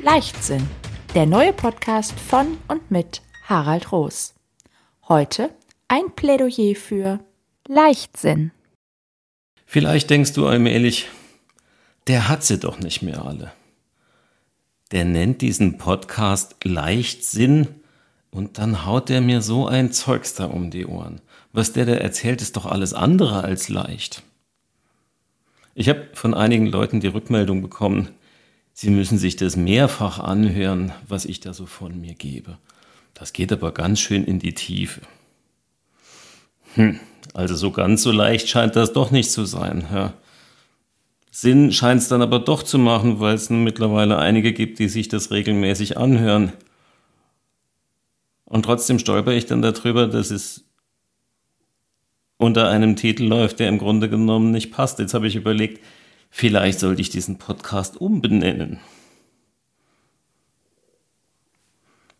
Leichtsinn, der neue Podcast von und mit Harald Roos. Heute ein Plädoyer für Leichtsinn. Vielleicht denkst du allmählich, der hat sie doch nicht mehr alle. Der nennt diesen Podcast Leichtsinn und dann haut der mir so ein Zeugs da um die Ohren. Was der da erzählt, ist doch alles andere als leicht. Ich habe von einigen Leuten die Rückmeldung bekommen, sie müssen sich das mehrfach anhören, was ich da so von mir gebe. Das geht aber ganz schön in die Tiefe. Hm, also so ganz so leicht scheint das doch nicht zu sein. Ja. Sinn scheint es dann aber doch zu machen, weil es mittlerweile einige gibt, die sich das regelmäßig anhören. Und trotzdem stolper ich dann darüber, dass es unter einem Titel läuft, der im Grunde genommen nicht passt. Jetzt habe ich überlegt, vielleicht sollte ich diesen Podcast umbenennen.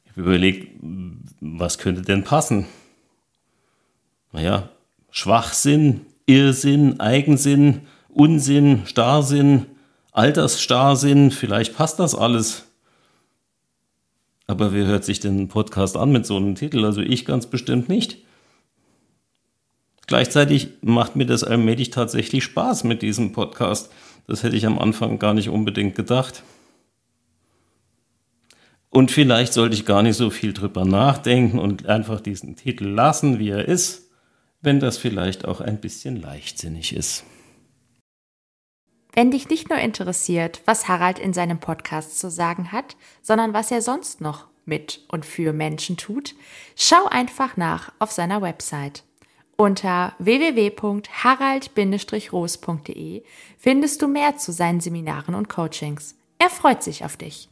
Ich habe überlegt, was könnte denn passen? Naja, Schwachsinn, Irrsinn, Eigensinn, Unsinn, Starrsinn, Altersstarrsinn, vielleicht passt das alles. Aber wer hört sich den Podcast an mit so einem Titel? Also ich ganz bestimmt nicht. Gleichzeitig macht mir das allmählich tatsächlich Spaß mit diesem Podcast. Das hätte ich am Anfang gar nicht unbedingt gedacht. Und vielleicht sollte ich gar nicht so viel drüber nachdenken und einfach diesen Titel lassen, wie er ist, wenn das vielleicht auch ein bisschen leichtsinnig ist. Wenn dich nicht nur interessiert, was Harald in seinem Podcast zu sagen hat, sondern was er sonst noch mit und für Menschen tut, schau einfach nach auf seiner Website unter www.harald-roos.de findest du mehr zu seinen Seminaren und Coachings. Er freut sich auf dich.